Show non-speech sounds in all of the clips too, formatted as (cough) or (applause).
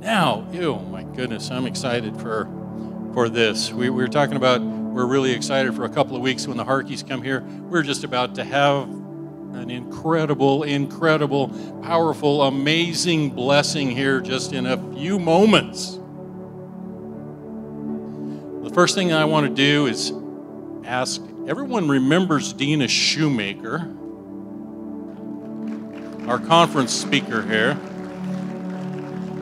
Now, ew, my goodness, I'm excited for for this. We, we were talking about we're really excited for a couple of weeks when the Harkeys come here. We're just about to have an incredible, incredible, powerful, amazing blessing here just in a few moments. The first thing I want to do is ask everyone remembers Dina Shoemaker, our conference speaker here.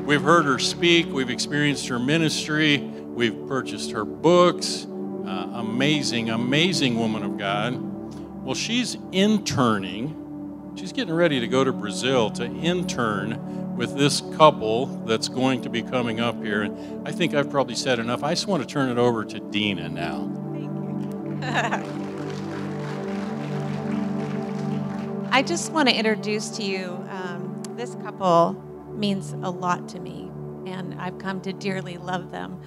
We've heard her speak, we've experienced her ministry, we've purchased her books. Uh, amazing, amazing woman of God. Well, she's interning. She's getting ready to go to Brazil to intern with this couple that's going to be coming up here. And I think I've probably said enough. I just want to turn it over to Dina now. Thank you. (laughs) I just want to introduce to you um, this couple means a lot to me, and I've come to dearly love them.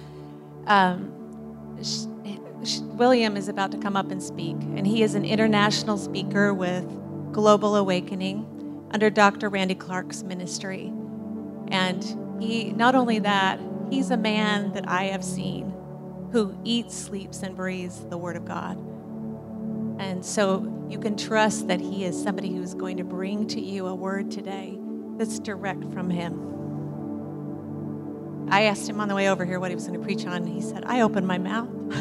Um, William is about to come up and speak, and he is an international speaker with Global Awakening under Dr. Randy Clark's ministry. And he, not only that, he's a man that I have seen who eats, sleeps, and breathes the Word of God. And so you can trust that he is somebody who's going to bring to you a word today that's direct from him. I asked him on the way over here what he was going to preach on, and he said, I opened my mouth. (laughs)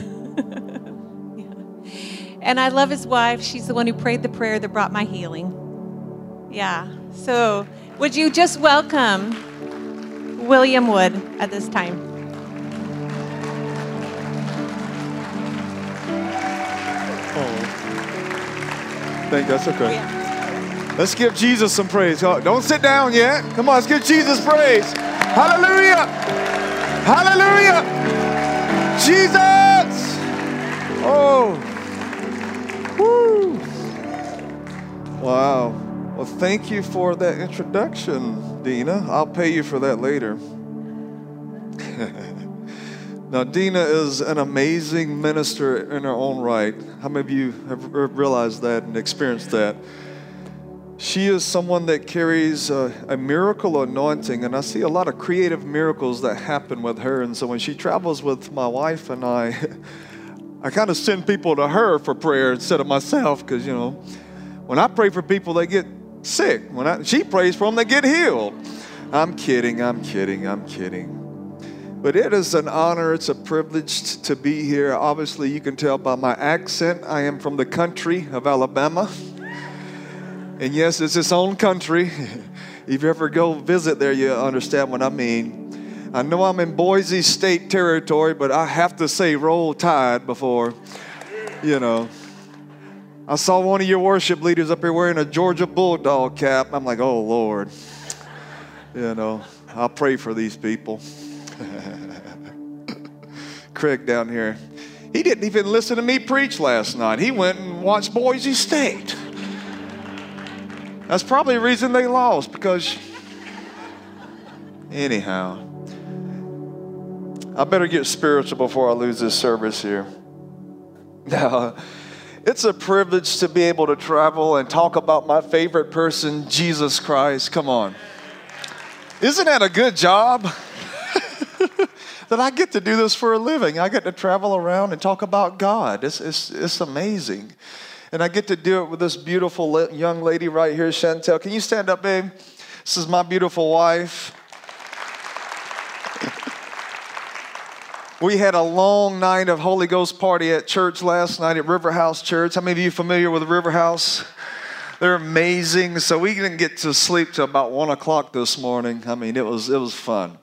yeah. And I love his wife. She's the one who prayed the prayer that brought my healing. Yeah. So, would you just welcome William Wood at this time? Oh. Thank you. That's okay. Oh, Let's give Jesus some praise. Don't sit down yet. Come on, let's give Jesus praise. Hallelujah. Hallelujah. Jesus. Oh. Woo. Wow. Well, thank you for that introduction, Dina. I'll pay you for that later. (laughs) Now, Dina is an amazing minister in her own right. How many of you have realized that and experienced that? She is someone that carries a, a, miracle anointing, and I see a lot of creative miracles that happen with her. And so when she travels with my wife and I, (laughs) I kind of send people to her for prayer instead of myself, because, you know, when I pray for people, they get sick. When I, she prays for them, they get healed. I'm kidding, I'm kidding, I'm kidding. But it is an honor, it's a privilege to be here. Obviously, you can tell by my accent, I am from the country of Alabama. And yes, it's its own country. if you ever go visit there, you understand what I mean. I know I'm in Boise State territory, but I have to say roll tide before, you know. I saw one of your worship leaders up here wearing a Georgia Bulldog cap. I'm like, oh, Lord. You know, I'll pray for these people. (laughs) Craig down here, he didn't even listen to me preach last night. He went and watched Boise State. That's probably the reason they lost because, anyhow, I better get spiritual before I lose this service here. Now, it's a privilege to be able to travel and talk about my favorite person, Jesus Christ. Come on. Isn't that a good job? (laughs) that I get to do this for a living. I get to travel around and talk about God. It's, it's, it's amazing. And I get to do it with this beautiful young lady right here, Chantel. Can you stand up, babe? This is my beautiful wife. we had a long night of Holy Ghost party at church last night at River House Church. How many of you familiar with River House? They're amazing. So we didn't get to sleep till about one o'clock this morning. I mean, it was it was fun.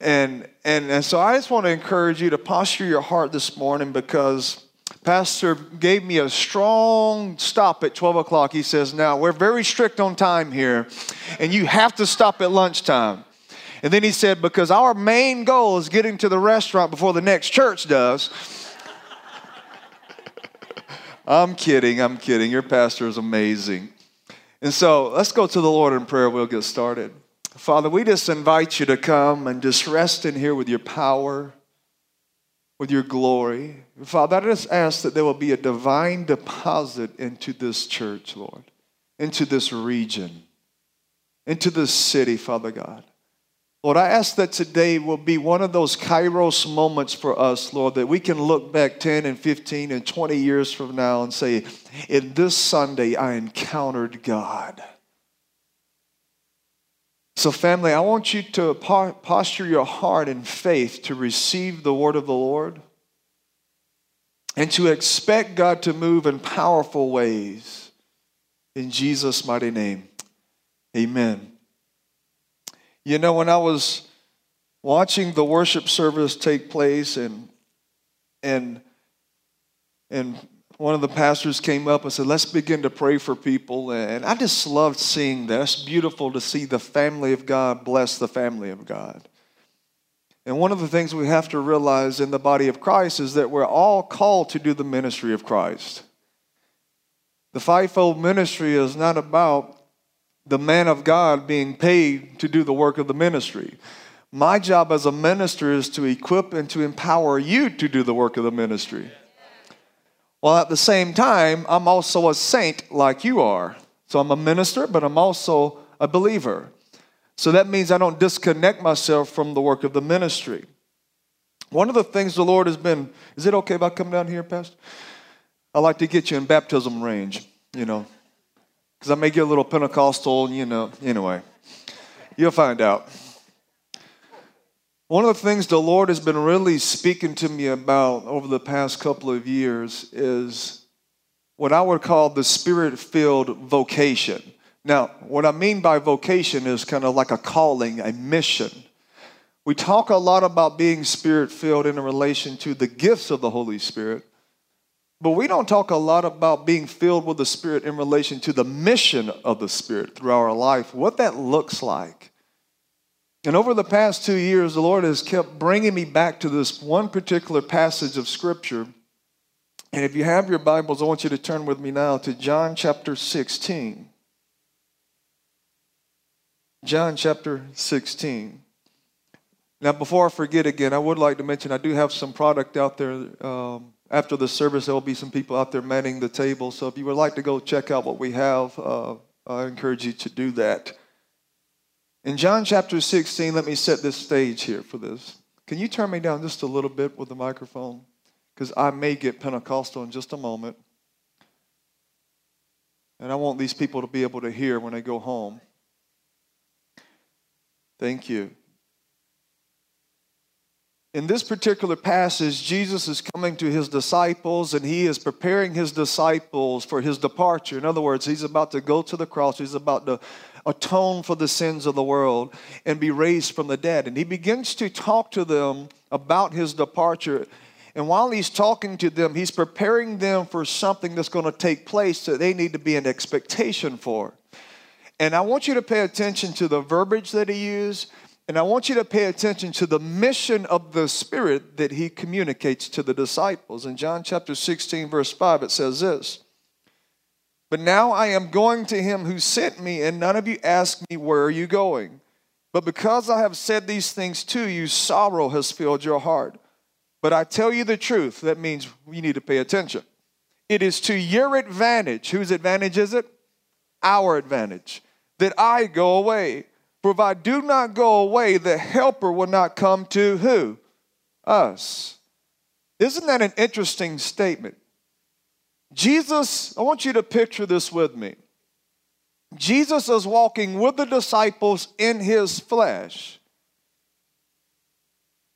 And, and, and so I just want to encourage you to posture your heart this morning because Pastor gave me a strong stop at 12 o'clock. He says, Now, we're very strict on time here, and you have to stop at lunchtime. And then he said, Because our main goal is getting to the restaurant before the next church does. (laughs) I'm kidding, I'm kidding. Your pastor is amazing. And so let's go to the Lord in prayer. We'll get started. Father, we just invite you to come and just rest in here with your power, with your glory. Father, I just ask that there will be a divine deposit into this church, Lord, into this region, into this city, Father God. Lord, I ask that today will be one of those kairos moments for us, Lord, that we can look back 10 and 15 and 20 years from now and say, in this Sunday, I encountered God. So, family, I want you to posture your heart in faith to receive the word of the Lord and to expect God to move in powerful ways. In Jesus' mighty name, amen. You know, when I was watching the worship service take place and and and one of the pastors came up and said, Let's begin to pray for people. And I just loved seeing that. It's beautiful to see the family of God bless the family of God. And one of the things we have to realize in the body of Christ is that we're all called to do the ministry of Christ. The fivefold ministry is not about the man of God being paid to do the work of the ministry. My job as a minister is to equip and to empower you to do the work of the ministry. While at the same time, I'm also a saint like you are. So I'm a minister, but I'm also a believer. So that means I don't disconnect myself from the work of the ministry. One of the things the Lord has been, is it okay if I come down here, Pastor? I like to get you in baptism range, you know because I may get a little Pentecostal, you know, anyway. You'll find out. One of the things the Lord has been really speaking to me about over the past couple of years is what I would call the spirit filled vocation. Now, what I mean by vocation is kind of like a calling, a mission. We talk a lot about being spirit filled in relation to the gifts of the Holy Spirit. But we don't talk a lot about being filled with the Spirit in relation to the mission of the Spirit through our life, what that looks like. And over the past two years, the Lord has kept bringing me back to this one particular passage of Scripture. And if you have your Bibles, I want you to turn with me now to John chapter 16. John chapter 16. Now, before I forget again, I would like to mention I do have some product out there. Um, after the service, there will be some people out there manning the table. So if you would like to go check out what we have, uh, I encourage you to do that. In John chapter 16, let me set this stage here for this. Can you turn me down just a little bit with the microphone? Because I may get Pentecostal in just a moment. And I want these people to be able to hear when they go home. Thank you in this particular passage, Jesus is coming to his disciples and he is preparing his disciples for his departure. In other words, he's about to go to the cross, he's about to atone for the sins of the world and be raised from the dead. And he begins to talk to them about his departure. And while he's talking to them, he's preparing them for something that's going to take place that they need to be in expectation for. And I want you to pay attention to the verbiage that he used and I want you to pay attention to the mission of the Spirit that he communicates to the disciples. In John chapter 16, verse 5, it says this But now I am going to him who sent me, and none of you ask me, Where are you going? But because I have said these things to you, sorrow has filled your heart. But I tell you the truth, that means you need to pay attention. It is to your advantage. Whose advantage is it? Our advantage. That I go away. For if I do not go away, the helper will not come to who? Us. Isn't that an interesting statement? Jesus, I want you to picture this with me. Jesus is walking with the disciples in his flesh.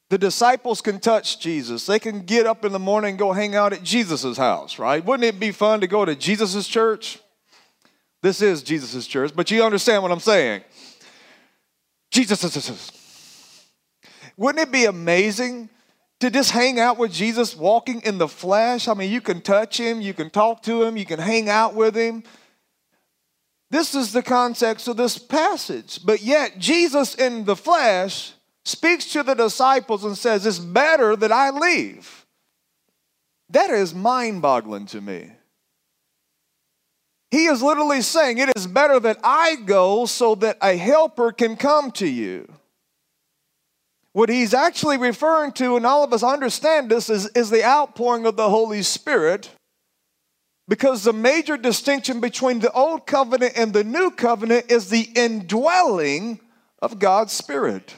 The disciples can touch Jesus. They can get up in the morning and go hang out at Jesus' house, right? Wouldn't it be fun to go to Jesus' church? This is Jesus' church, but you understand what I'm saying. Jesus. Wouldn't it be amazing to just hang out with Jesus walking in the flesh? I mean, you can touch him, you can talk to him, you can hang out with him. This is the context of this passage. But yet, Jesus in the flesh speaks to the disciples and says, It's better that I leave. That is mind boggling to me. He is literally saying, It is better that I go so that a helper can come to you. What he's actually referring to, and all of us understand this, is, is the outpouring of the Holy Spirit. Because the major distinction between the old covenant and the new covenant is the indwelling of God's Spirit.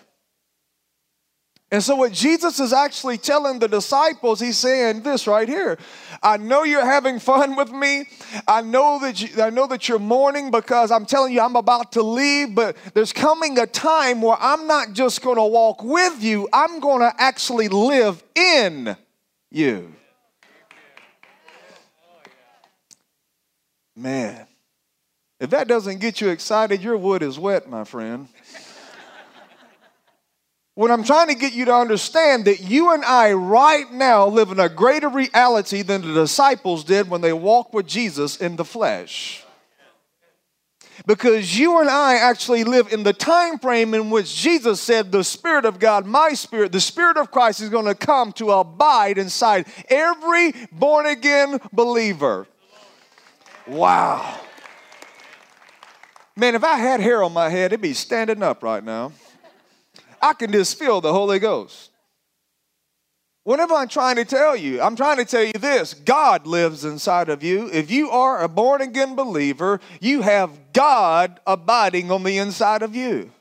And so, what Jesus is actually telling the disciples, he's saying this right here. I know you're having fun with me. I know that you, I know that you're mourning because I'm telling you I'm about to leave, but there's coming a time where I'm not just going to walk with you, I'm going to actually live in you. Man, if that doesn't get you excited, your wood is wet, my friend. What I'm trying to get you to understand that you and I right now live in a greater reality than the disciples did when they walked with Jesus in the flesh. Because you and I actually live in the time frame in which Jesus said, The Spirit of God, my Spirit, the Spirit of Christ is going to come to abide inside every born again believer. Wow. Man, if I had hair on my head, it'd be standing up right now. I can just feel the Holy Ghost. Whatever I'm trying to tell you, I'm trying to tell you this God lives inside of you. If you are a born again believer, you have God abiding on the inside of you.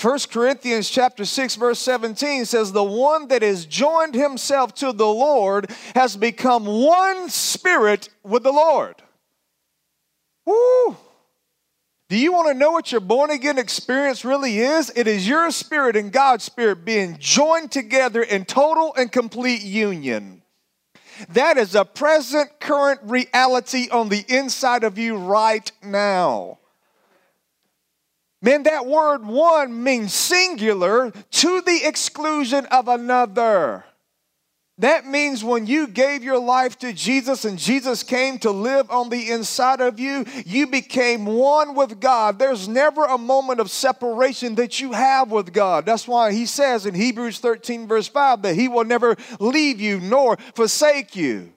1 Corinthians chapter 6 verse 17 says the one that has joined himself to the Lord has become one spirit with the Lord. Woo! Do you want to know what your born again experience really is? It is your spirit and God's spirit being joined together in total and complete union. That is a present, current reality on the inside of you right now. Man, that word one means singular to the exclusion of another. That means when you gave your life to Jesus and Jesus came to live on the inside of you, you became one with God. There's never a moment of separation that you have with God. That's why he says in Hebrews 13, verse 5, that he will never leave you nor forsake you.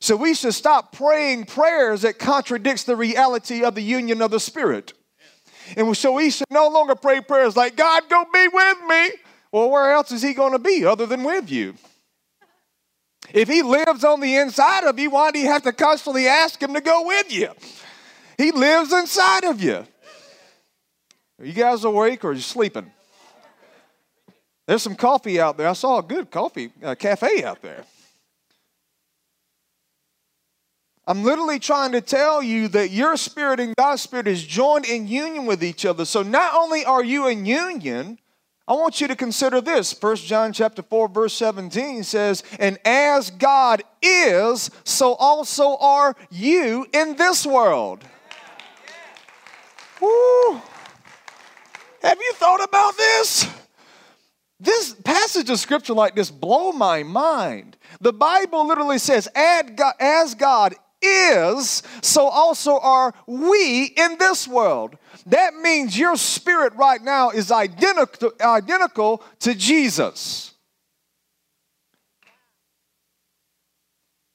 So we should stop praying prayers that contradicts the reality of the union of the Spirit. And so we should no longer pray prayers like, God, go be with me. Well, where else is he going to be other than with you? If he lives on the inside of you, why do you have to constantly ask him to go with you? He lives inside of you. Are you guys awake or are you sleeping? There's some coffee out there. I saw a good coffee uh, cafe out there. I'm literally trying to tell you that your spirit and God's spirit is joined in union with each other. So not only are you in union, I want you to consider this. 1 John chapter 4 verse 17 says, "And as God is, so also are you in this world." Woo. Have you thought about this? This passage of scripture like this blow my mind. The Bible literally says, "As God is, so also are we in this world." That means your spirit right now is identical, identical to Jesus.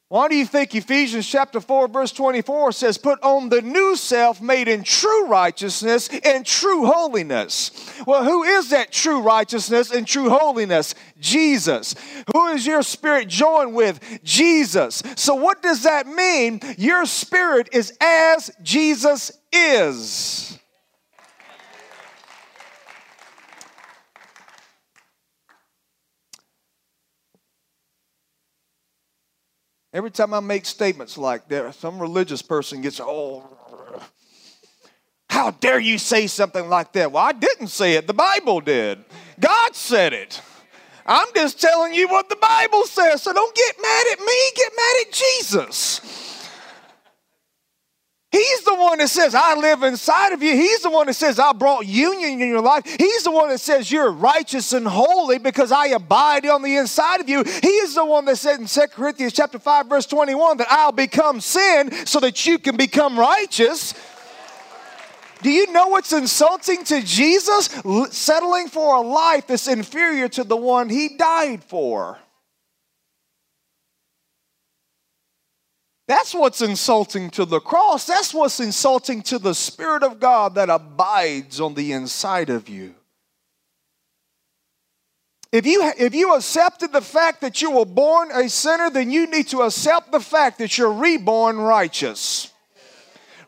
Why do you think Ephesians chapter 4, verse 24 says, Put on the new self made in true righteousness and true holiness? Well, who is that true righteousness and true holiness? Jesus. Who is your spirit joined with? Jesus. So, what does that mean? Your spirit is as Jesus is. Every time I make statements like that, some religious person gets, oh, how dare you say something like that? Well, I didn't say it, the Bible did. God said it. I'm just telling you what the Bible says, so don't get mad at me, get mad at Jesus. He's the one that says, I live inside of you. He's the one that says, I brought union in your life. He's the one that says, You're righteous and holy because I abide on the inside of you. He is the one that said in 2 Corinthians chapter 5, verse 21, that I'll become sin so that you can become righteous. Do you know what's insulting to Jesus? Settling for a life that's inferior to the one he died for. That's what's insulting to the cross. That's what's insulting to the Spirit of God that abides on the inside of you. If you, if you accepted the fact that you were born a sinner, then you need to accept the fact that you're reborn righteous.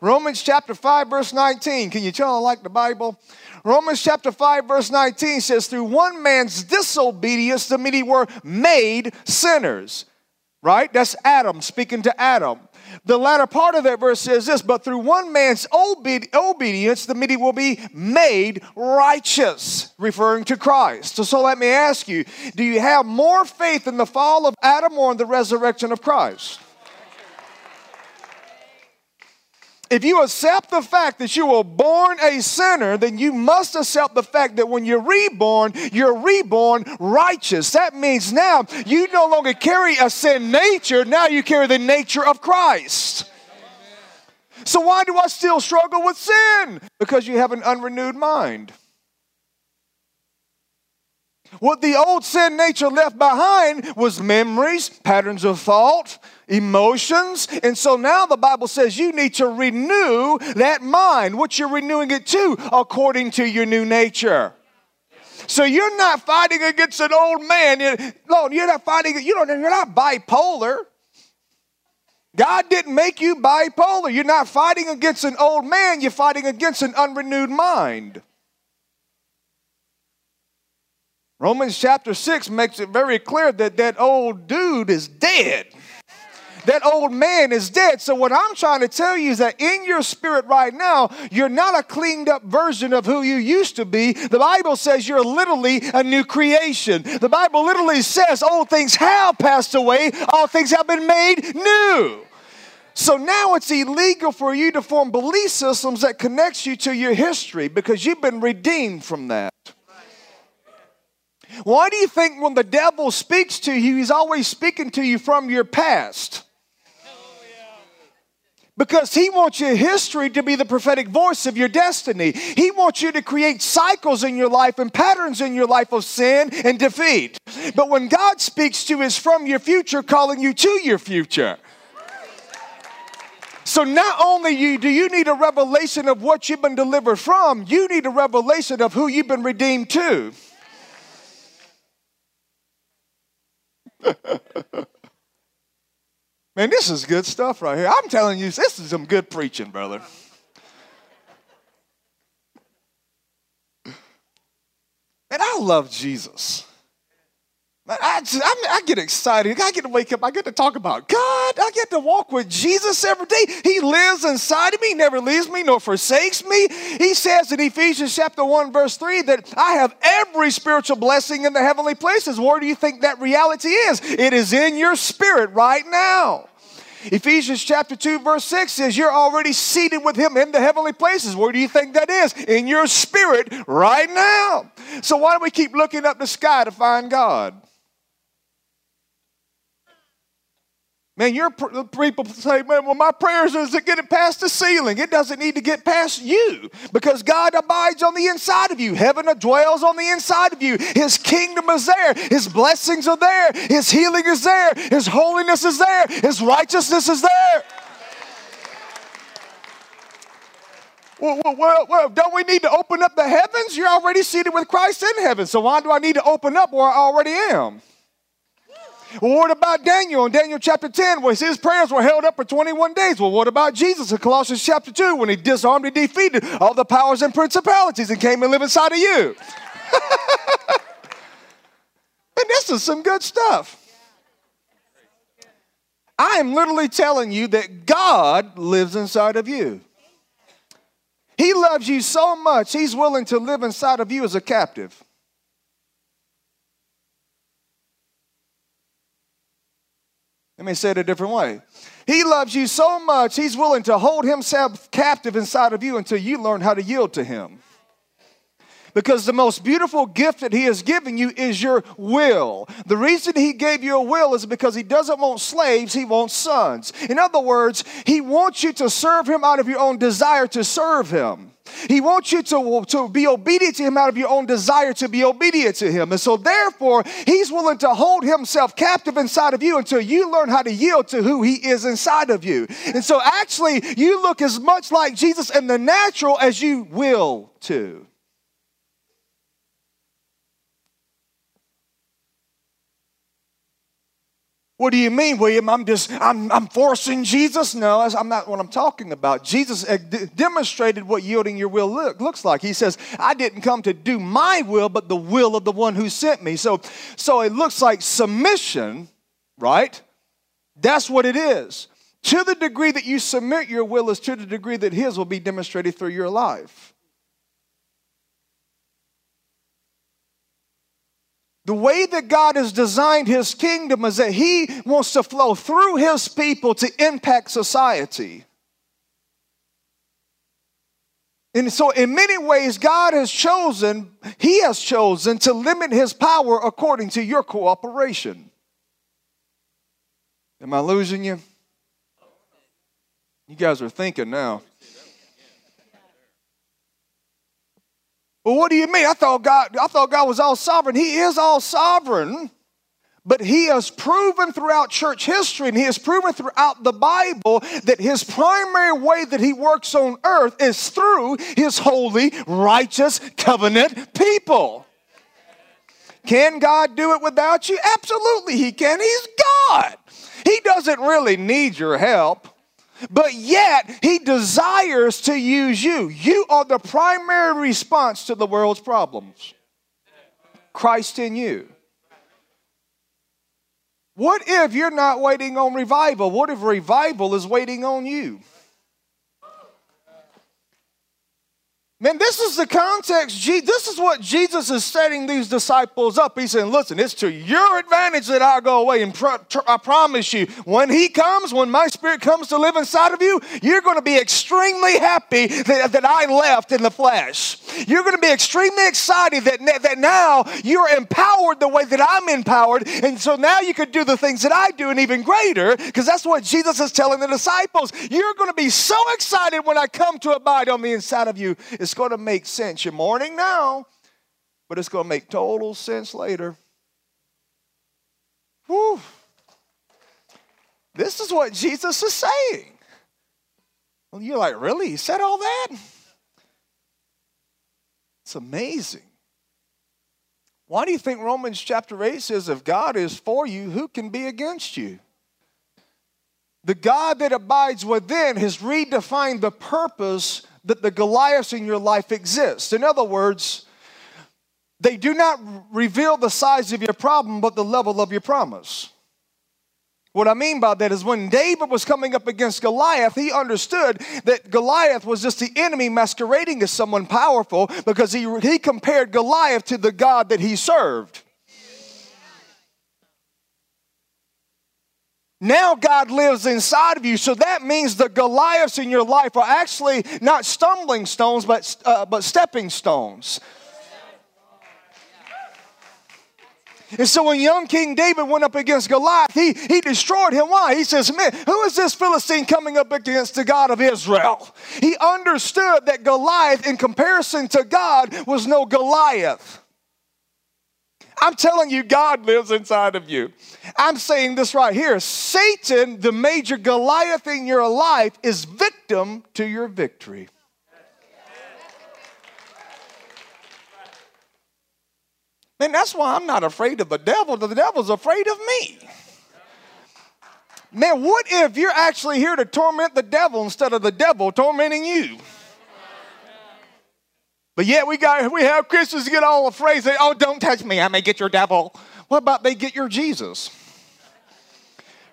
Romans chapter 5, verse 19. Can you tell I like the Bible? Romans chapter 5, verse 19 says, Through one man's disobedience, the many were made sinners. Right? That's Adam speaking to Adam. The latter part of that verse says this, but through one man's obe- obedience, the many will be made righteous, referring to Christ. So, so let me ask you do you have more faith in the fall of Adam or in the resurrection of Christ? If you accept the fact that you were born a sinner, then you must accept the fact that when you're reborn, you're reborn righteous. That means now you no longer carry a sin nature, now you carry the nature of Christ. So, why do I still struggle with sin? Because you have an unrenewed mind. What the old sin nature left behind was memories, patterns of thought, emotions. And so now the Bible says you need to renew that mind, what you're renewing it to, according to your new nature. So you're not fighting against an old man. No, you're not fighting, you don't, you're not bipolar. God didn't make you bipolar. You're not fighting against an old man, you're fighting against an unrenewed mind. Romans chapter 6 makes it very clear that that old dude is dead. That old man is dead. So, what I'm trying to tell you is that in your spirit right now, you're not a cleaned up version of who you used to be. The Bible says you're literally a new creation. The Bible literally says old things have passed away, all things have been made new. So now it's illegal for you to form belief systems that connects you to your history because you've been redeemed from that. Why do you think when the devil speaks to you, he's always speaking to you from your past? Because he wants your history to be the prophetic voice of your destiny. He wants you to create cycles in your life and patterns in your life of sin and defeat. But when God speaks to it's from your future, calling you to your future. So not only do you need a revelation of what you've been delivered from, you need a revelation of who you've been redeemed to. (laughs) Man, this is good stuff right here. I'm telling you, this is some good preaching, brother. And I love Jesus. I, just, I, I, get excited. I get to wake up. I get to talk about God. I get to walk with Jesus every day. He lives inside of me, never leaves me nor forsakes me. He says in Ephesians chapter 1, verse 3, that I have every spiritual blessing in the heavenly places. Where do you think that reality is? It is in your spirit right now. Ephesians chapter 2, verse 6 says, You're already seated with him in the heavenly places. Where do you think that is? In your spirit right now. So why do we keep looking up the sky to find God? Man, your people say, man, well, my prayers is to get it past the ceiling. It doesn't need to get past you because God abides on the inside of you. Heaven dwells on the inside of you. His kingdom is there. His blessings are there. His healing is there. His holiness is there. His righteousness is there. Well, well, well, don't we need to open up the heavens? You're already seated with Christ in heaven. So why do I need to open up where I already am? Well, what about Daniel in Daniel chapter 10, where his prayers were held up for 21 days? Well, what about Jesus in Colossians chapter 2, when he disarmed and defeated all the powers and principalities and came and lived inside of you? (laughs) and this is some good stuff. I am literally telling you that God lives inside of you. He loves you so much, He's willing to live inside of you as a captive. Let me say it a different way. He loves you so much, he's willing to hold himself captive inside of you until you learn how to yield to him. Because the most beautiful gift that he has given you is your will. The reason he gave you a will is because he doesn't want slaves, he wants sons. In other words, he wants you to serve him out of your own desire to serve him. He wants you to, to be obedient to him out of your own desire to be obedient to him. And so, therefore, he's willing to hold himself captive inside of you until you learn how to yield to who he is inside of you. And so, actually, you look as much like Jesus in the natural as you will to. What do you mean, William? I'm just, I'm, I'm forcing Jesus? No, I'm not what I'm talking about. Jesus uh, demonstrated what yielding your will look, looks like. He says, I didn't come to do my will, but the will of the one who sent me. So, so it looks like submission, right? That's what it is. To the degree that you submit your will is to the degree that his will be demonstrated through your life. The way that God has designed his kingdom is that he wants to flow through his people to impact society. And so, in many ways, God has chosen, He has chosen to limit His power according to your cooperation. Am I losing you? You guys are thinking now. Well, what do you mean? I thought God, I thought God was all sovereign. He is all sovereign, but he has proven throughout church history and he has proven throughout the Bible that his primary way that he works on earth is through his holy, righteous, covenant people. Can God do it without you? Absolutely, he can. He's God. He doesn't really need your help but yet he desires to use you. You are the primary response to the world's problems. Christ in you. What if you're not waiting on revival? What if revival is waiting on you? Man, this is the context. This is what Jesus is setting these disciples up. He's saying, listen, it's to your advantage that I go away. And I promise you, when He comes, when my Spirit comes to live inside of you, you're going to be extremely happy that, that I left in the flesh. You're going to be extremely excited that, that now you're empowered the way that I'm empowered. And so now you can do the things that I do and even greater, because that's what Jesus is telling the disciples. You're going to be so excited when I come to abide on the inside of you. It's it's going to make sense. You're mourning now, but it's going to make total sense later. Whew. This is what Jesus is saying. Well, you're like, really? He said all that? It's amazing. Why do you think Romans chapter 8 says, if God is for you, who can be against you? The God that abides within has redefined the purpose that the Goliaths in your life exist. In other words, they do not reveal the size of your problem, but the level of your promise. What I mean by that is when David was coming up against Goliath, he understood that Goliath was just the enemy masquerading as someone powerful because he, he compared Goliath to the God that he served. Now God lives inside of you. So that means the Goliaths in your life are actually not stumbling stones, but, uh, but stepping stones. And so when young King David went up against Goliath, he, he destroyed him. Why? He says, Man, who is this Philistine coming up against the God of Israel? He understood that Goliath, in comparison to God, was no Goliath. I'm telling you, God lives inside of you. I'm saying this right here Satan, the major Goliath in your life, is victim to your victory. Man, that's why I'm not afraid of the devil. The devil's afraid of me. Man, what if you're actually here to torment the devil instead of the devil tormenting you? But yet we got we have Christians get all afraid, say, oh, don't touch me, I may get your devil. What about they get your Jesus?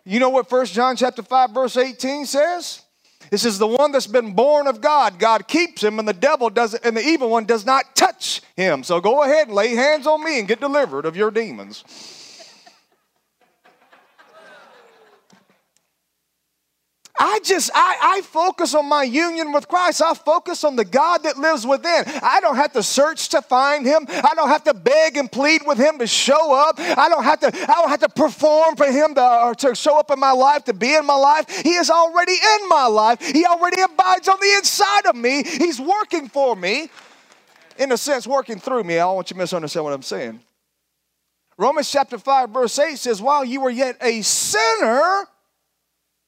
You know what First John chapter 5, verse 18 says? It says, the one that's been born of God, God keeps him, and the devil does and the evil one does not touch him. So go ahead and lay hands on me and get delivered of your demons. I just, I, I focus on my union with Christ. I focus on the God that lives within. I don't have to search to find him. I don't have to beg and plead with him to show up. I don't have to, I don't have to perform for him to, or to show up in my life, to be in my life. He is already in my life. He already abides on the inside of me. He's working for me. In a sense, working through me. I don't want you to misunderstand what I'm saying. Romans chapter 5, verse 8 says, While you were yet a sinner,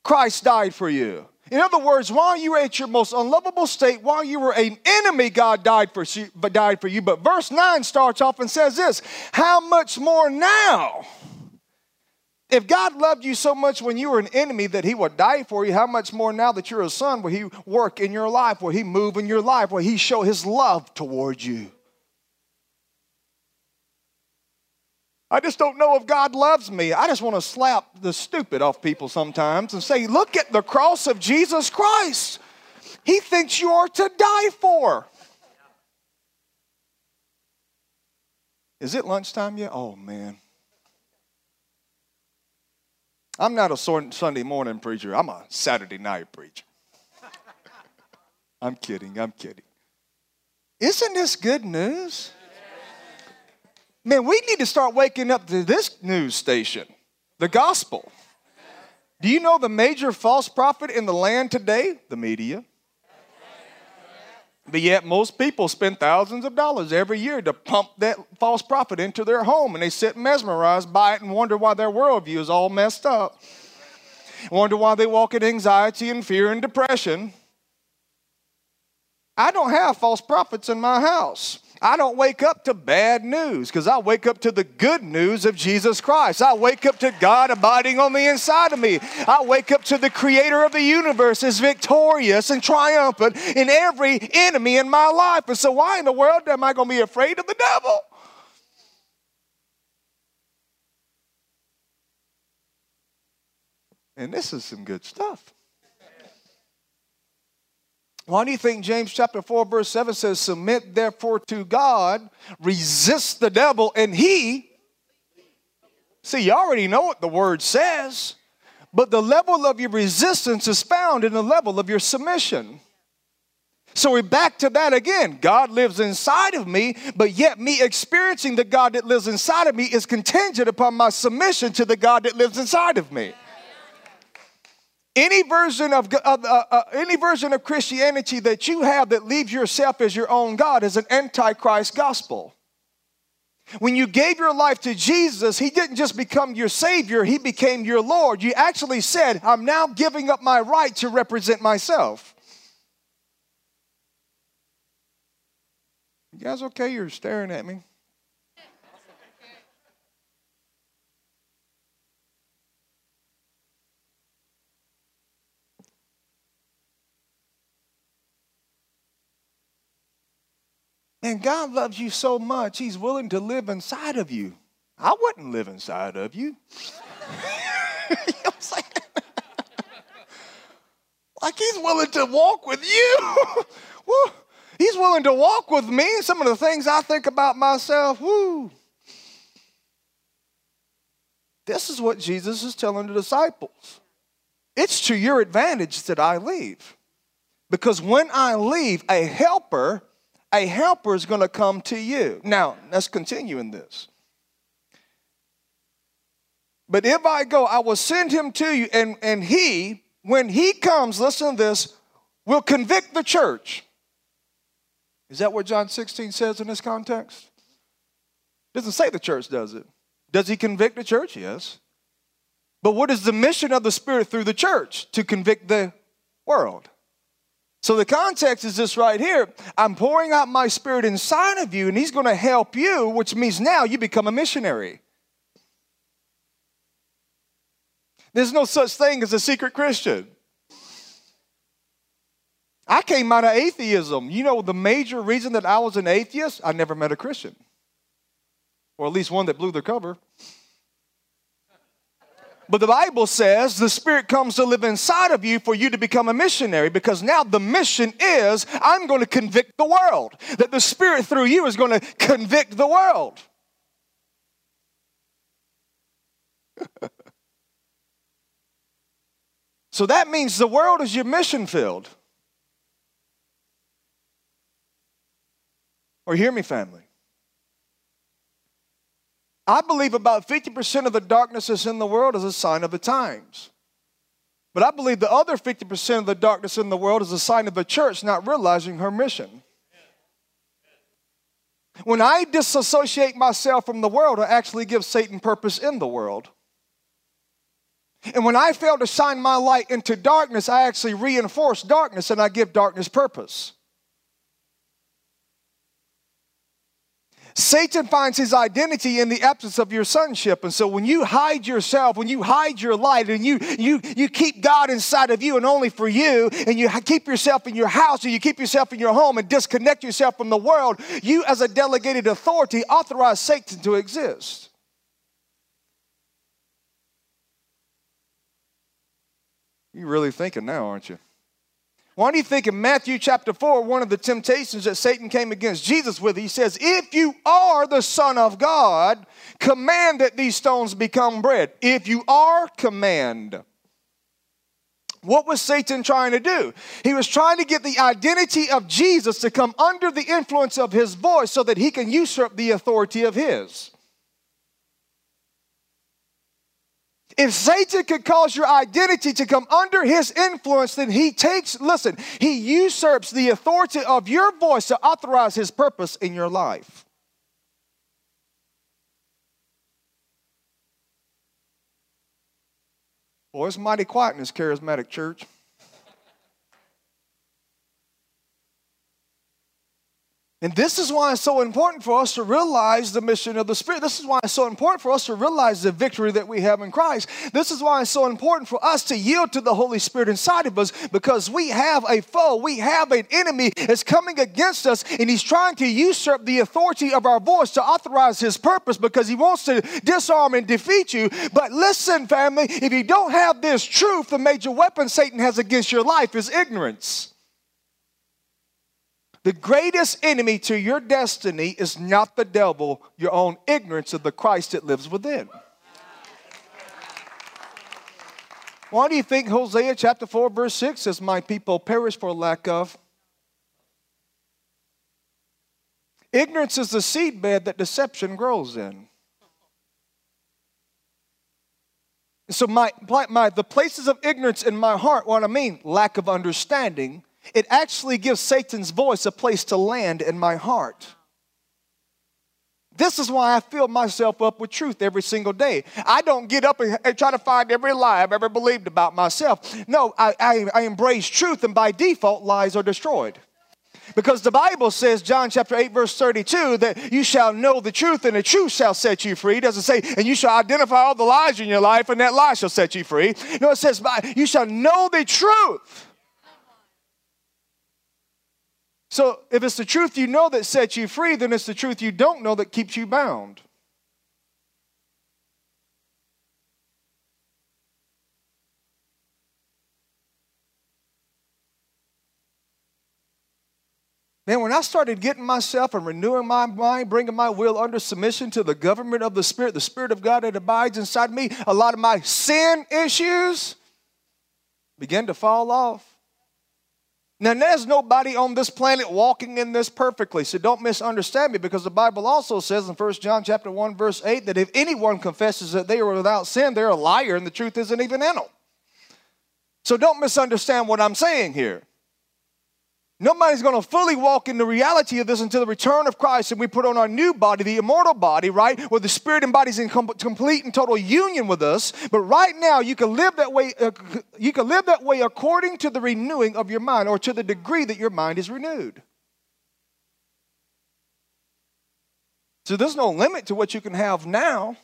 Christ died for you. In other words, while you were at your most unlovable state, while you were an enemy, God died for you, but died for you. But verse 9 starts off and says this: How much more now? If God loved you so much when you were an enemy that he would die for you, how much more now that you're a son will he work in your life? Will he move in your life? Will he show his love towards you? I just don't know if God loves me. I just want to slap the stupid off people sometimes and say, Look at the cross of Jesus Christ. He thinks you are to die for. Is it lunchtime yet? Oh, man. I'm not a Sunday morning preacher, I'm a Saturday night preacher. I'm kidding, I'm kidding. Isn't this good news? Man, we need to start waking up to this news station, the gospel. Do you know the major false prophet in the land today? The media. But yet, most people spend thousands of dollars every year to pump that false prophet into their home, and they sit mesmerized by it and wonder why their worldview is all messed up. Wonder why they walk in anxiety and fear and depression. I don't have false prophets in my house. I don't wake up to bad news because I wake up to the good news of Jesus Christ. I wake up to God abiding on the inside of me. I wake up to the creator of the universe is victorious and triumphant in every enemy in my life. And so, why in the world am I going to be afraid of the devil? And this is some good stuff. Why do you think James chapter 4, verse 7 says, Submit therefore to God, resist the devil, and he. See, you already know what the word says, but the level of your resistance is found in the level of your submission. So we're back to that again. God lives inside of me, but yet me experiencing the God that lives inside of me is contingent upon my submission to the God that lives inside of me. Any version of, of uh, uh, any version of Christianity that you have that leaves yourself as your own God is an antichrist gospel. When you gave your life to Jesus, He didn't just become your Savior, He became your Lord. You actually said, I'm now giving up my right to represent myself. You guys okay? You're staring at me. And God loves you so much, He's willing to live inside of you. I wouldn't live inside of you. you (laughs) know like He's willing to walk with you. (laughs) he's willing to walk with me. Some of the things I think about myself, woo. This is what Jesus is telling the disciples. It's to your advantage that I leave. Because when I leave, a helper a helper is going to come to you. Now, let's continue in this. But if I go, I will send him to you, and, and he, when he comes, listen to this, will convict the church. Is that what John 16 says in this context? Doesn't say the church does it. Does he convict the church? Yes. But what is the mission of the Spirit through the church? To convict the world. So the context is this right here. I'm pouring out my spirit inside of you, and he's going to help you, which means now you become a missionary. There's no such thing as a secret Christian. I came out of atheism. You know, the major reason that I was an atheist, I never met a Christian, or at least one that blew their cover. But the Bible says the Spirit comes to live inside of you for you to become a missionary because now the mission is I'm going to convict the world. That the Spirit through you is going to convict the world. (laughs) so that means the world is your mission field. Or hear me, family. I believe about 50% of the darkness that's in the world is a sign of the times. But I believe the other 50% of the darkness in the world is a sign of the church not realizing her mission. When I disassociate myself from the world, I actually give Satan purpose in the world. And when I fail to shine my light into darkness, I actually reinforce darkness and I give darkness purpose. Satan finds his identity in the absence of your sonship. And so when you hide yourself, when you hide your light, and you, you, you keep God inside of you and only for you, and you keep yourself in your house, and you keep yourself in your home and disconnect yourself from the world, you, as a delegated authority, authorize Satan to exist. You're really thinking now, aren't you? Why do you think in Matthew chapter 4, one of the temptations that Satan came against Jesus with, he says, If you are the Son of God, command that these stones become bread. If you are, command. What was Satan trying to do? He was trying to get the identity of Jesus to come under the influence of his voice so that he can usurp the authority of his. If Satan could cause your identity to come under his influence, then he takes, listen, he usurps the authority of your voice to authorize his purpose in your life. Boy, it's mighty quiet in this charismatic church. And this is why it's so important for us to realize the mission of the Spirit. This is why it's so important for us to realize the victory that we have in Christ. This is why it's so important for us to yield to the Holy Spirit inside of us because we have a foe, we have an enemy that's coming against us, and he's trying to usurp the authority of our voice to authorize his purpose because he wants to disarm and defeat you. But listen, family, if you don't have this truth, the major weapon Satan has against your life is ignorance. The greatest enemy to your destiny is not the devil, your own ignorance of the Christ that lives within. Why do you think Hosea chapter 4, verse 6 says, My people perish for lack of? Ignorance is the seedbed that deception grows in. So, my, my, the places of ignorance in my heart, what I mean, lack of understanding, it actually gives Satan's voice a place to land in my heart. This is why I fill myself up with truth every single day. I don't get up and, try to find every lie I've ever believed about myself. No, I, I, I embrace truth, and by default, lies are destroyed. Because the Bible says, John chapter 8, verse 32, that you shall know the truth and the truth shall set you free. It doesn't say, and you shall identify all the lies in your life and that lie shall set you free. No, it says, you shall know the truth so if it's the truth you know that sets you free, then it's the truth you don't know that keeps you bound. Man, when I started getting myself and renewing my mind, bringing my will under submission to the government of the Spirit, the Spirit of God that abides inside me, a lot of my sin issues began to fall off. Now, there's nobody on this planet walking in this perfectly, so don't misunderstand me because the Bible also says in 1 John chapter 1, verse 8, that if anyone confesses that they are without sin, they're a liar and the truth isn't even in them. So don't misunderstand what I'm saying here. Nobody's going to fully walk in the reality of this until the return of Christ and we put on our new body, the immortal body, right? Where the spirit and body's in com- complete and total union with us. But right now, you can live that way. Uh, you can live that way according to the renewing of your mind, or to the degree that your mind is renewed. So there's no limit to what you can have now.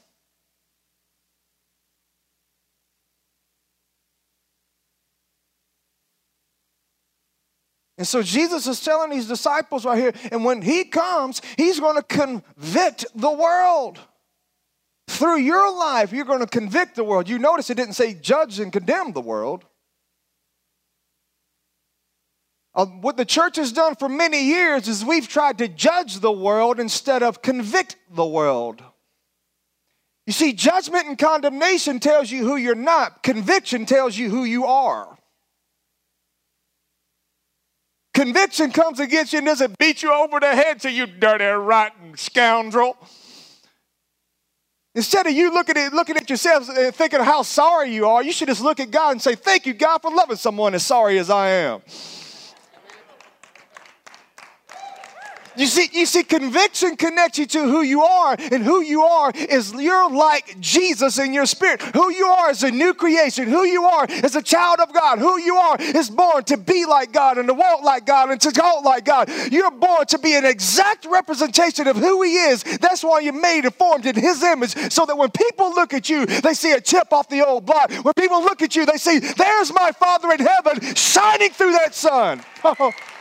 And so Jesus is telling these disciples right here, and when he comes, he's going to convict the world. Through your life, you're going to convict the world. You notice it didn't say judge and condemn the world. Uh, what the church has done for many years is we've tried to judge the world instead of convict the world. You see, judgment and condemnation tells you who you're not, conviction tells you who you are. Conviction comes against you and doesn't beat you over the head, so you dirty, rotten scoundrel. Instead of you looking at, looking at yourself and thinking how sorry you are, you should just look at God and say, Thank you, God, for loving someone as sorry as I am. You see, you see, conviction connects you to who you are, and who you are is you're like Jesus in your spirit. Who you are is a new creation. Who you are is a child of God. Who you are is born to be like God and to walk like God and to talk like God. You're born to be an exact representation of who He is. That's why you're made and formed in His image, so that when people look at you, they see a chip off the old block. When people look at you, they see, there's my Father in heaven shining through that sun. (laughs)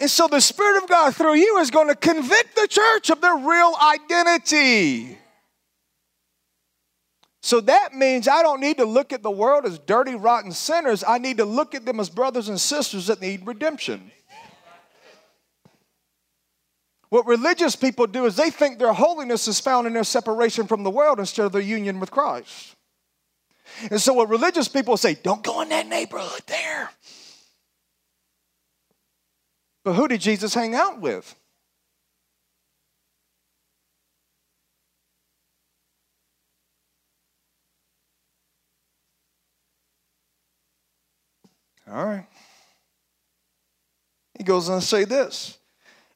And so the Spirit of God through you is going to convict the church of their real identity. So that means I don't need to look at the world as dirty, rotten sinners. I need to look at them as brothers and sisters that need redemption. What religious people do is they think their holiness is found in their separation from the world instead of their union with Christ. And so, what religious people say, don't go in that neighborhood there. But who did Jesus hang out with? All right. He goes on to say this.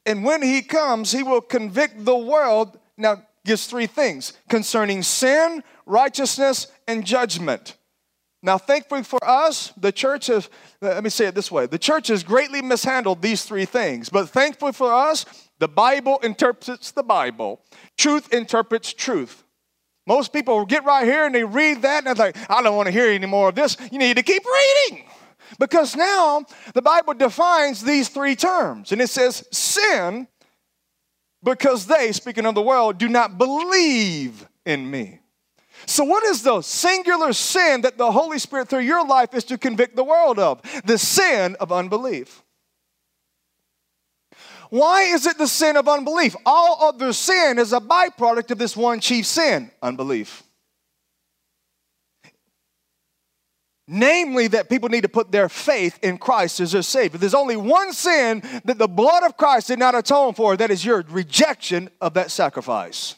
And when he comes, he will convict the world. Now, gives three things concerning sin, righteousness, and judgment. Now, thankfully for us, the church has, let me say it this way the church has greatly mishandled these three things. But thankfully for us, the Bible interprets the Bible, truth interprets truth. Most people get right here and they read that and they're like, I don't want to hear any more of this. You need to keep reading. Because now the Bible defines these three terms and it says sin because they, speaking of the world, do not believe in me. So, what is the singular sin that the Holy Spirit through your life is to convict the world of? The sin of unbelief. Why is it the sin of unbelief? All other sin is a byproduct of this one chief sin unbelief. Namely, that people need to put their faith in Christ as their Savior. There's only one sin that the blood of Christ did not atone for, that is your rejection of that sacrifice.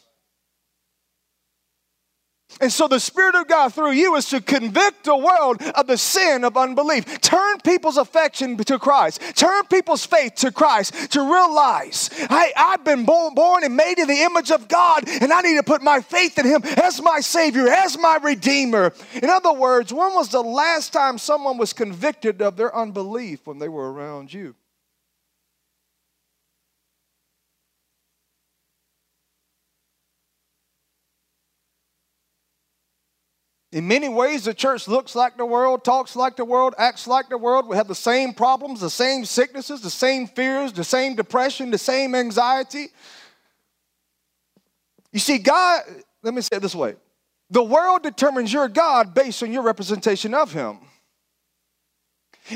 And so the Spirit of God through you is to convict the world of the sin of unbelief. Turn people's affection to Christ. Turn people's faith to Christ to realize, hey, I've been born, born and made in the image of God, and I need to put my faith in Him as my Savior, as my Redeemer. In other words, when was the last time someone was convicted of their unbelief when they were around you? In many ways, the church looks like the world, talks like the world, acts like the world. We have the same problems, the same sicknesses, the same fears, the same depression, the same anxiety. You see, God, let me say it this way the world determines your God based on your representation of Him.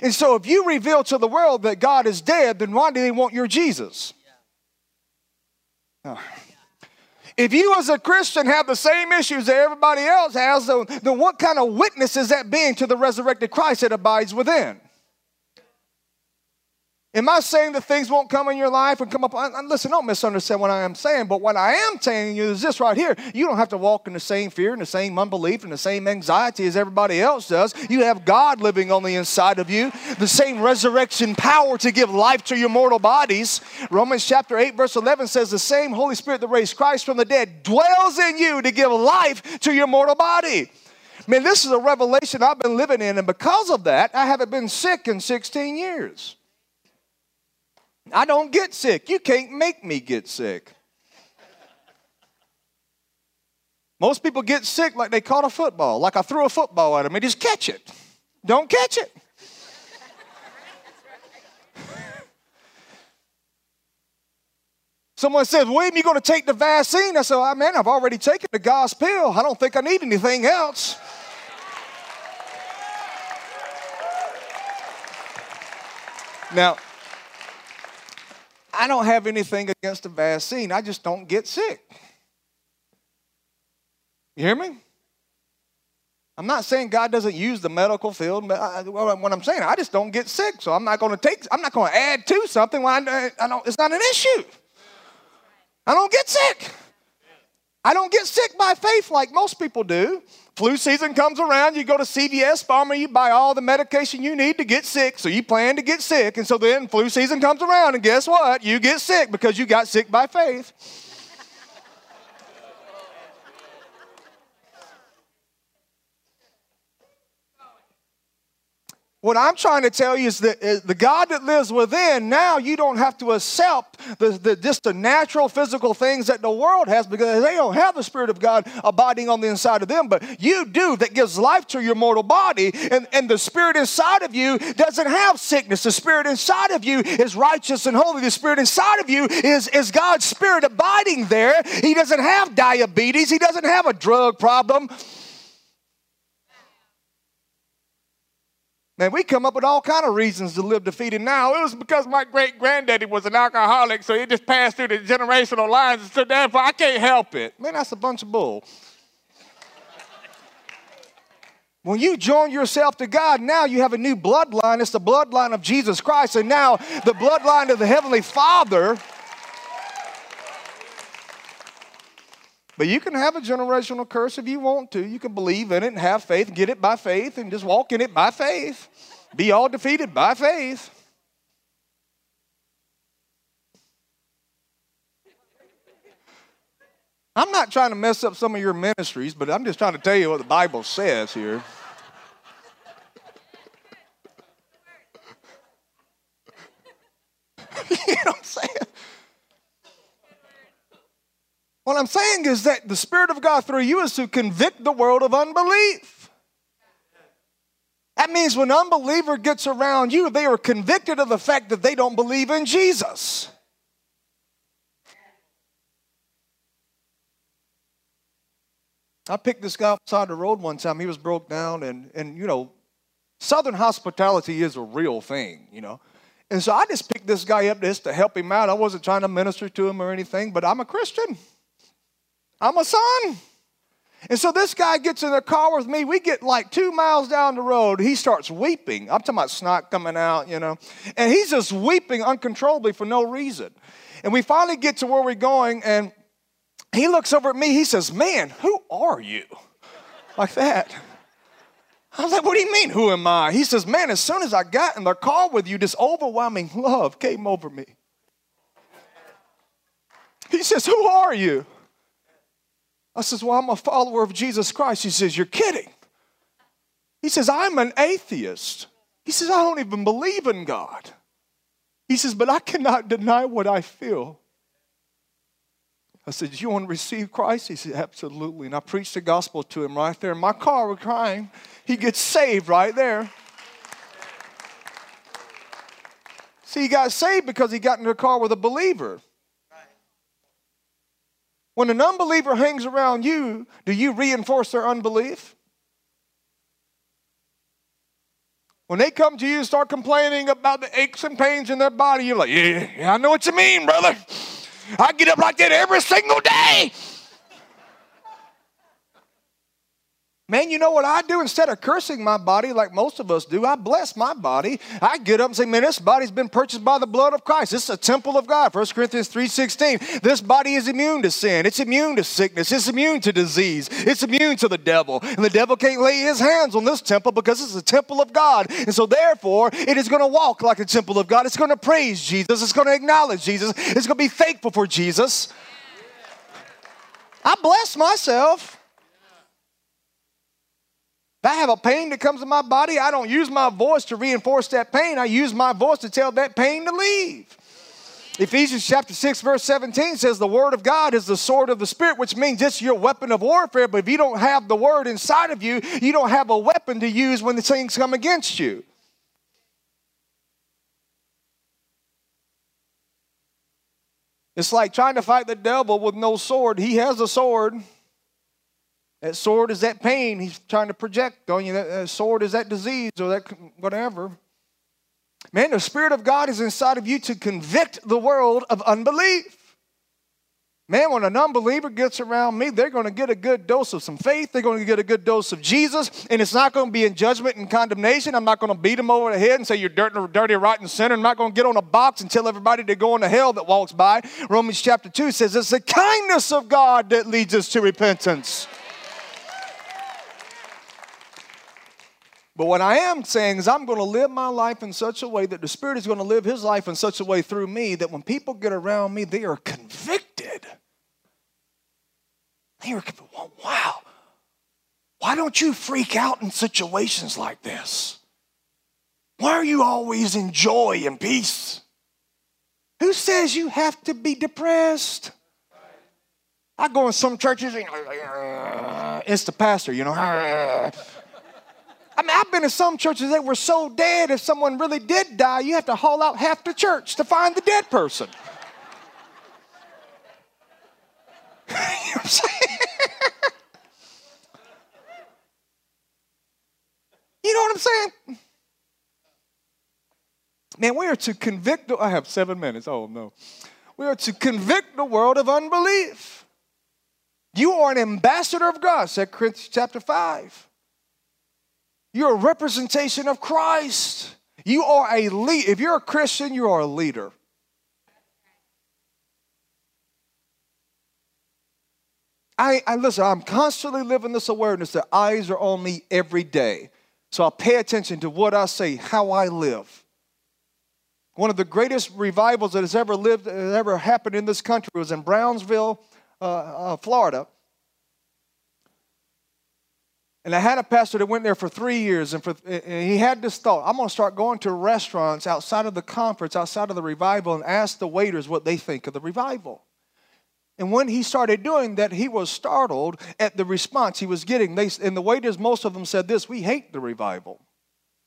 And so, if you reveal to the world that God is dead, then why do they want your Jesus? Yeah. Oh. If you as a Christian have the same issues that everybody else has, then, what kind of witness is that being to the resurrected Christ that abides within? Am I saying that things won't come in your life and come up? Listen, don't misunderstand what I am saying, but what I am telling you is this right here. You don't have to walk in the same fear and the same unbelief and the same anxiety as everybody else does. You have God living on the inside of you, the same resurrection power to give life to your mortal bodies. Romans chapter 8, verse 11 says, The same Holy Spirit that raised Christ from the dead dwells in you to give life to your mortal body. Man, this is a revelation I've been living in, and because of that, I haven't been sick in 16 years. I don't get sick. You can't make me get sick. Most people get sick like they caught a football, like I threw a football at them and just catch it. Don't catch it. (laughs) Someone says, William, you going to take the vaccine? I said, oh, man, I've already taken the God's pill. I don't think I need anything else. (laughs) now, I don't have anything against the vaccine. I just don't get sick. You hear me? I'm not saying God doesn't use the medical field. But I, what I'm saying, I just don't get sick, so I'm not going to take. I'm not going to add to something when I, I don't. It's not an issue. I don't get sick. I don't get sick by faith like most people do. Flu season comes around, you go to CVS Pharma, you buy all the medication you need to get sick, so you plan to get sick. And so then flu season comes around, and guess what? You get sick because you got sick by faith. What I'm trying to tell you is that uh, the God that lives within, now you don't have to accept the, the, just the natural physical things that the world has because they don't have the Spirit of God abiding on the inside of them. But you do, that gives life to your mortal body. And, and the Spirit inside of you doesn't have sickness. The Spirit inside of you is righteous and holy. The Spirit inside of you is, is God's Spirit abiding there. He doesn't have diabetes, He doesn't have a drug problem. Man, we come up with all kind of reasons to live defeated now. It was because my great granddaddy was an alcoholic, so it just passed through the generational lines, and so therefore I can't help it. Man, that's a bunch of bull. When you join yourself to God, now you have a new bloodline. It's the bloodline of Jesus Christ, and now the bloodline of the Heavenly Father. But you can have a generational curse if you want to. You can believe in it and have faith, get it by faith, and just walk in it by faith. Be all defeated by faith. I'm not trying to mess up some of your ministries, but I'm just trying to tell you what the Bible says here. (laughs) you know what I'm saying? What I'm saying is that the Spirit of God through you is to convict the world of unbelief. That means when unbeliever gets around you, they are convicted of the fact that they don't believe in Jesus. I picked this guy off the road one time. He was broke down, and, and you know, Southern hospitality is a real thing, you know. And so I just picked this guy up just to help him out. I wasn't trying to minister to him or anything, but I'm a Christian. I'm a son. And so this guy gets in the car with me. We get like two miles down the road. He starts weeping. I'm talking about snot coming out, you know. And he's just weeping uncontrollably for no reason. And we finally get to where we're going, and he looks over at me. He says, Man, who are you? Like that. I was like, What do you mean, who am I? He says, Man, as soon as I got in the car with you, this overwhelming love came over me. He says, Who are you? I says, Well, I'm a follower of Jesus Christ. He says, You're kidding. He says, I'm an atheist. He says, I don't even believe in God. He says, But I cannot deny what I feel. I said, you want to receive Christ? He said, Absolutely. And I preached the gospel to him right there in my car. We're crying. He gets saved right there. See, he got saved because he got in the car with a believer. When an unbeliever hangs around you, do you reinforce their unbelief? When they come to you and start complaining about the aches and pains in their body, you're like, yeah, yeah, I know what you mean, brother. I get up like that every single day. Man, you know what I do? Instead of cursing my body like most of us do, I bless my body. I get up and say, man, this body's been purchased by the blood of Christ. This is a temple of God. 1 Corinthians 3.16. This body is immune to sin. It's immune to sickness. It's immune to disease. It's immune to the devil. And the devil can't lay his hands on this temple because it's a temple of God. And so therefore, it is going to walk like a temple of God. It's going to praise Jesus. It's going to acknowledge Jesus. It's going to be thankful for Jesus. I bless myself. I have a pain that comes in my body, I don't use my voice to reinforce that pain. I use my voice to tell that pain to leave. Ephesians chapter 6, verse 17 says, The word of God is the sword of the Spirit, which means it's your weapon of warfare. But if you don't have the word inside of you, you don't have a weapon to use when the things come against you. It's like trying to fight the devil with no sword. He has a sword. That sword is that pain he's trying to project on you. That, sword is that disease or that whatever. Man, the Spirit of God is inside of you to convict the world of unbelief. Man, when an unbeliever gets around me, they're going to get a good dose of some faith. They're going to get a good dose of Jesus. And it's not going to be in judgment and condemnation. I'm not going to beat them over the head and say, You're dirty, dirty, rotten sinner. I'm not going to get on a box and tell everybody to go into hell that walks by. Romans chapter 2 says, It's the kindness of God that leads us to repentance. But what I am saying is, I'm going to live my life in such a way that the Spirit is going to live His life in such a way through me that when people get around me, they are convicted. They are, wow. Why don't you freak out in situations like this? Why are you always in joy and peace? Who says you have to be depressed? I go in some churches, it's the pastor, you know. I mean, I've been in some churches that were so dead, if someone really did die, you have to haul out half the church to find the dead person. you know what I'm saying? you know what I'm saying? Man, we are to convict, I have seven minutes. Oh, no. We are to convict the world of unbelief. You are an ambassador of God, 2 Corinthians chapter 5. You're a representation of Christ. You are a lead. If you're a Christian, you are a leader. I, I listen, I'm constantly living this awareness that eyes are on me every day. So I pay attention to what I say, how I live. One of the greatest revivals that has ever lived, has ever happened in this country was in Brownsville, uh, uh, Florida. And I had a pastor that went there for three years, and, for, and he had this thought I'm going to start going to restaurants outside of the conference, outside of the revival, and ask the waiters what they think of the revival. And when he started doing that, he was startled at the response he was getting. They, and the waiters, most of them said this We hate the revival.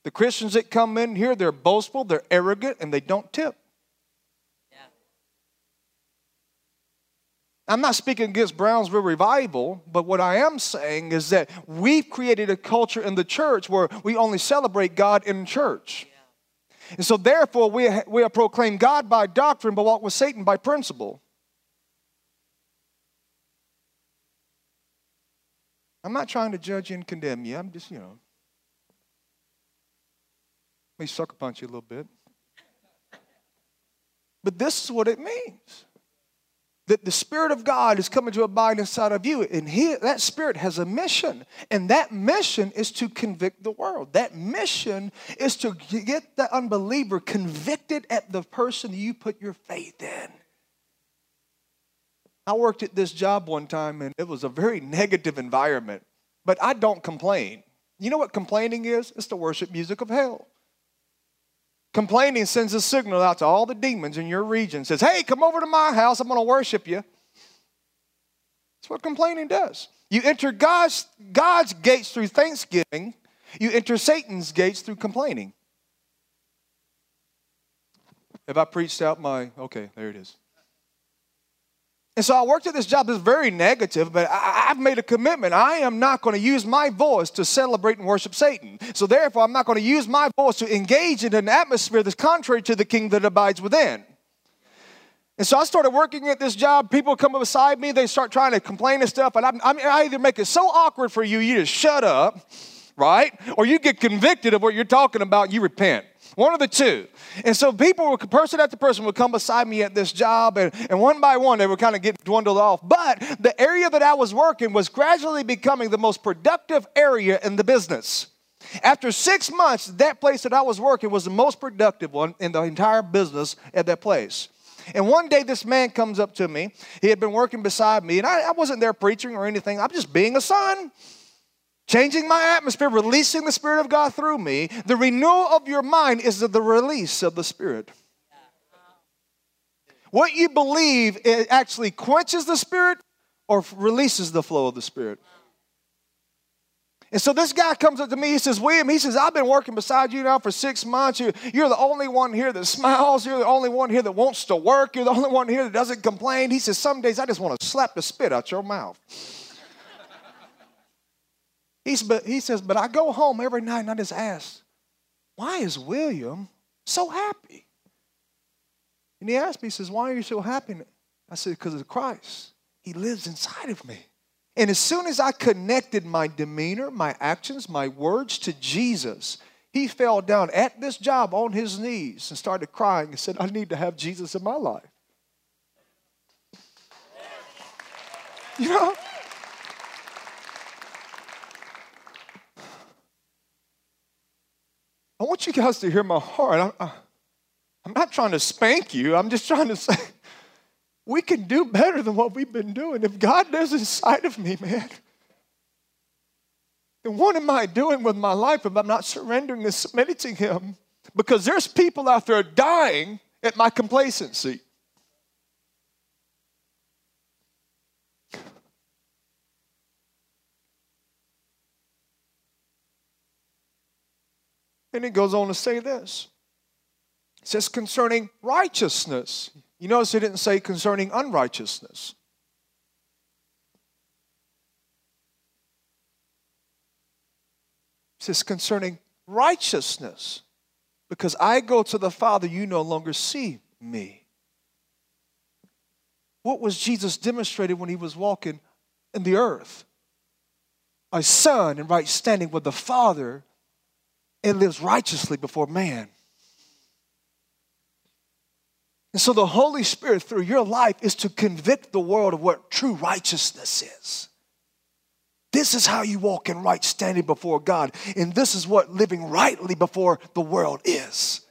The Christians that come in here, they're boastful, they're arrogant, and they don't tip. I'm not speaking against Brownsville Revival, but what I am saying is that we've created a culture in the church where we only celebrate God in church. And so, therefore, we, we proclaimed God by doctrine, but walk with Satan by principle. I'm not trying to judge and condemn you. I'm just, you know, may sucker punch you a little bit. But this is what it means that the Spirit of God is coming to abide inside of you. And he, that Spirit has a mission. And that mission is to convict the world. That mission is to get the unbeliever convicted at the person you put your faith in. I worked at this job one time and it was a very negative environment, but I don't complain. You know what complaining is? It's the worship music of hell. Complaining sends a signal out to all the demons in your region. Says, hey, come over to my house. I'm going to worship you. That's what complaining does. You enter God's, God's gates through thanksgiving, you enter Satan's gates through complaining. Have I preached out my. Okay, there it is. And so I worked at this job that's very negative, but I, have made a commitment. I am not going to use my voice to celebrate and worship Satan. So therefore, I'm not going to use my voice to engage in an atmosphere that's contrary to the king that abides within. And so I started working at this job. People come beside me, they start trying to complain and stuff, and I'm, I'm, I either make it so awkward for you, you just shut up, right? Or you get convicted of what you're talking about, you repent. One of the two. And so people, person after person, would come beside me at this job, and, and one by one, they would kind of get dwindled off. But the area that I was working was gradually becoming the most productive area in the business. After six months, that place that I was working was the most productive one in the entire business at that place. And one day, this man comes up to me. He had been working beside me, and I, I wasn't there preaching or anything. I'm just being a son changing my atmosphere, releasing the Spirit of God through me. The renewal of your mind is the release of the Spirit. What you believe it actually quenches the Spirit or releases the flow of the Spirit. And so this guy comes up to me. He says, William, he says, I've been working beside you now for six months. You're, you're the only one here that smiles. You're the only one here that wants to work. You're the only one here that doesn't complain. He says, Some days I just want to slap the spit out your mouth. He's, but, he says, but I go home every night and I just ask, why is William so happy? And he asked me, he says, why are you so happy? I said, because of Christ. He lives inside of me. And as soon as I connected my demeanor, my actions, my words to Jesus, he fell down at this job on his knees and started crying and said, I need to have Jesus in my life. You know? I want you guys to hear my heart. I, am not trying to spank you, I'm just trying to say we can do better than what we've been doing. If God lives inside of me, man, then what am I doing with my life if I'm not surrendering and submitting to Him? Because there's people out there dying at my complacency. And it goes on to say this. It says concerning righteousness. You notice it didn't say concerning unrighteousness. It says concerning righteousness. Because I go to the Father, you no longer see me. What was Jesus demonstrated when he was walking in the earth? A son in right standing with the Father and lives righteously before man. And so the Holy Spirit, through your life, is to convict the world of what true righteousness is. This is how you walk in right standing before God. And this is what living rightly before the world is.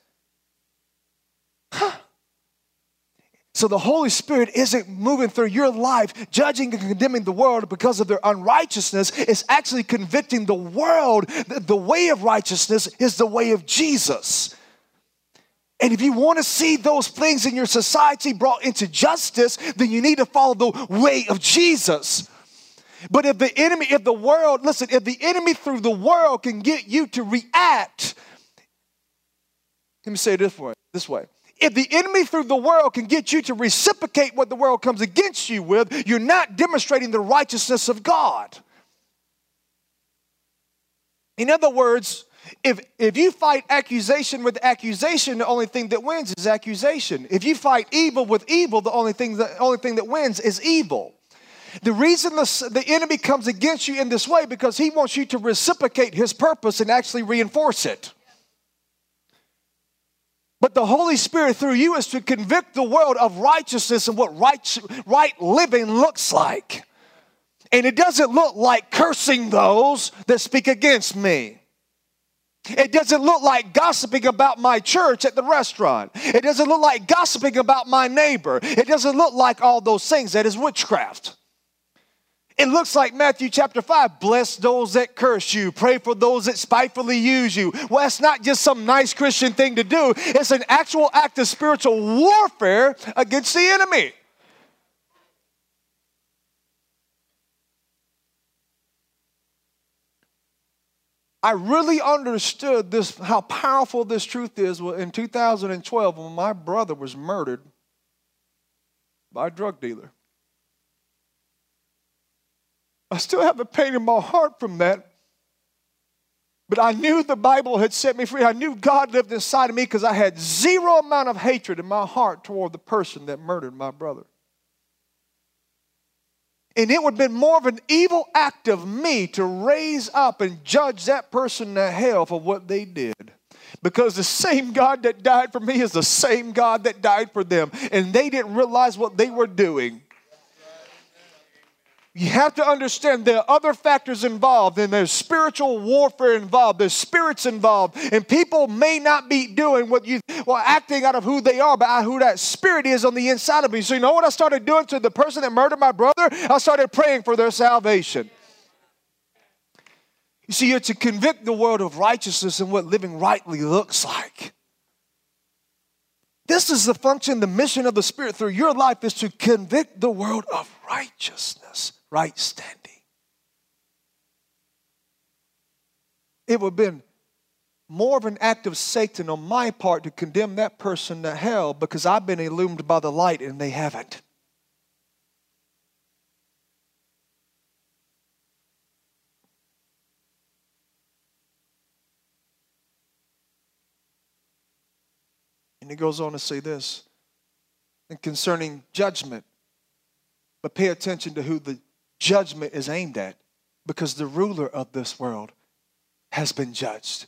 Huh. So the Holy Spirit isn't moving through your life judging and condemning the world because of their unrighteousness. It's actually convicting the world. That the way of righteousness is the way of Jesus. And if you want to see those things in your society brought into justice, then you need to follow the way of Jesus. But if the enemy, if the world, listen, if the enemy through the world can get you to react, let me say this way, this way. If the enemy through the world can get you to reciprocate what the world comes against you with, you're not demonstrating the righteousness of God. In other words, if, if you fight accusation with accusation, the only thing that wins is accusation. If you fight evil with evil, the only thing, the only thing that wins is evil. The reason the, the enemy comes against you in this way because he wants you to reciprocate his purpose and actually reinforce it. But the Holy Spirit through you is to convict the world of righteousness and what right, right living looks like. And it doesn't look like cursing those that speak against me. It doesn't look like gossiping about my church at the restaurant. It doesn't look like gossiping about my neighbor. It doesn't look like all those things. That is witchcraft. It looks like Matthew chapter 5 bless those that curse you, pray for those that spitefully use you. Well, it's not just some nice Christian thing to do, it's an actual act of spiritual warfare against the enemy. I really understood this, how powerful this truth is in 2012 when my brother was murdered by a drug dealer. I still have a pain in my heart from that. But I knew the Bible had set me free. I knew God lived inside of me because I had zero amount of hatred in my heart toward the person that murdered my brother. And it would have been more of an evil act of me to raise up and judge that person to hell for what they did. Because the same God that died for me is the same God that died for them. And they didn't realize what they were doing. You have to understand there are other factors involved, and there's spiritual warfare involved, there's spirits involved, and people may not be doing what you, well, acting out of who they are, but who that spirit is on the inside of me. So, you know what I started doing to the person that murdered my brother? I started praying for their salvation. You see, you're to convict the world of righteousness and what living rightly looks like. This is the function, the mission of the Spirit through your life is to convict the world of righteousness right standing. It would have been more of an act of Satan on my part to condemn that person to hell because I've been illumined by the light and they haven't. And he goes on to say this and concerning judgment But pay attention to who the judgment is aimed at because the ruler of this world has been judged.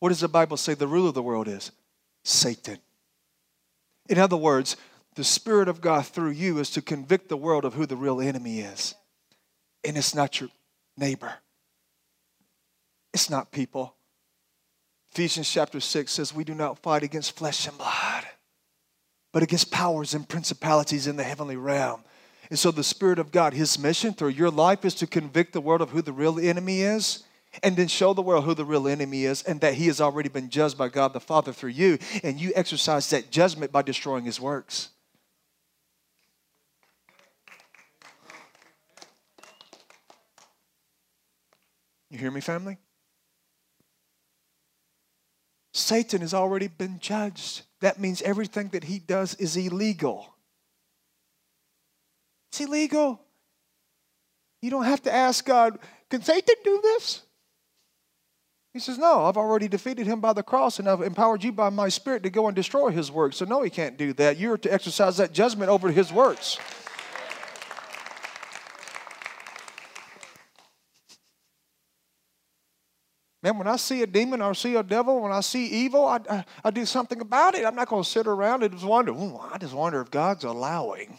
What does the Bible say the ruler of the world is? Satan. In other words, the Spirit of God through you is to convict the world of who the real enemy is. And it's not your neighbor, it's not people. Ephesians chapter 6 says, We do not fight against flesh and blood, but against powers and principalities in the heavenly realm. And so, the Spirit of God, His mission through your life is to convict the world of who the real enemy is and then show the world who the real enemy is and that he has already been judged by God the Father through you, and you exercise that judgment by destroying his works. You hear me, family? Satan has already been judged. That means everything that he does is illegal. It's illegal. You don't have to ask God, can Satan do this? He says, No, I've already defeated him by the cross and I've empowered you by my spirit to go and destroy his works. So, no, he can't do that. You're to exercise that judgment over his works. Man, when I see a demon or see a devil, when I see evil, I, I, I do something about it. I'm not going to sit around and just wonder, I just wonder if God's allowing.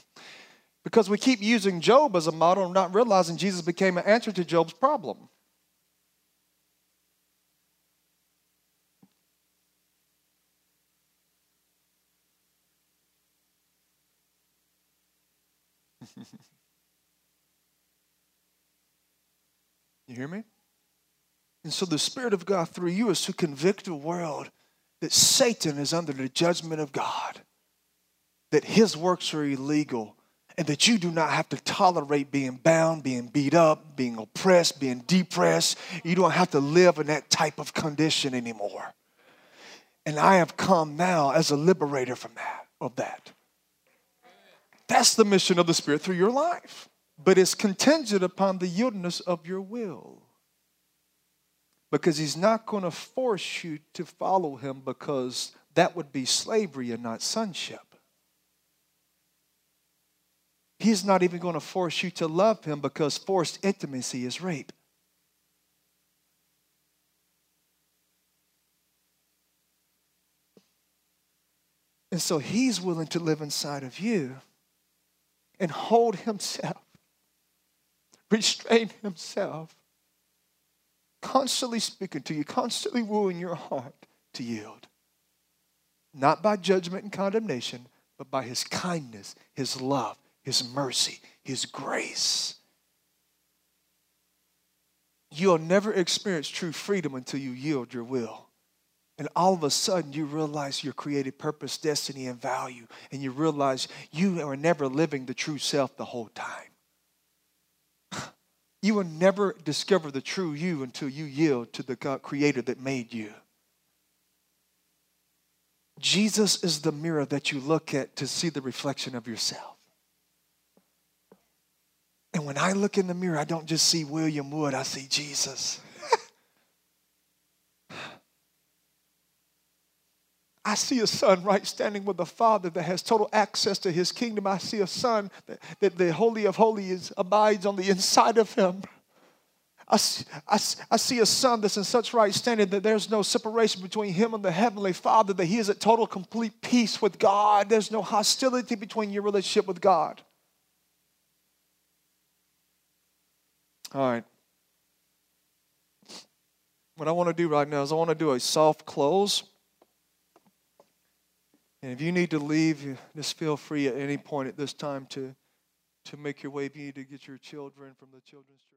Because we keep using Job as a model and not realizing Jesus became an answer to Job's problem. (laughs) you hear me? And so the Spirit of God through you is to convict the world that Satan is under the judgment of God, that his works are illegal, and that you do not have to tolerate being bound, being beat up, being oppressed, being depressed. You don't have to live in that type of condition anymore. And I have come now as a liberator from that, of that. That's the mission of the Spirit through your life. But it's contingent upon the yieldness of your will because he's not going to force you to follow him because that would be slavery and not sonship. He's not even going to force you to love him because forced intimacy is rape. And so he's willing to live inside of you and hold himself, (laughs) restrain himself constantly speaking to you, constantly wooing your heart to yield. Not by judgment and condemnation, but by his kindness, his love, his mercy, his grace. You'll never experience true freedom until you yield your will. And all of a sudden, you realize your created purpose, destiny, and value. And you realize you are never living the true self the whole time. (laughs) You will never discover the true you until you yield to the God creator that made you. Jesus is the mirror that you look at to see the reflection of yourself. And when I look in the mirror, I don't just see William Wood, I see Jesus. (laughs) I see a son right standing with the Father that has total access to his kingdom. I see a son that, that the Holy of Holies abides on the inside of him. I, I, I see a son that's in such right standing that there's no separation between him and the Heavenly Father, that he is at total, complete peace with God. There's no hostility between your relationship with God. All right. What I want to do right now is I want to do a soft close. And if you need to leave, just feel free at any point at this time to, to make your way. If you need to get your children from the children's church.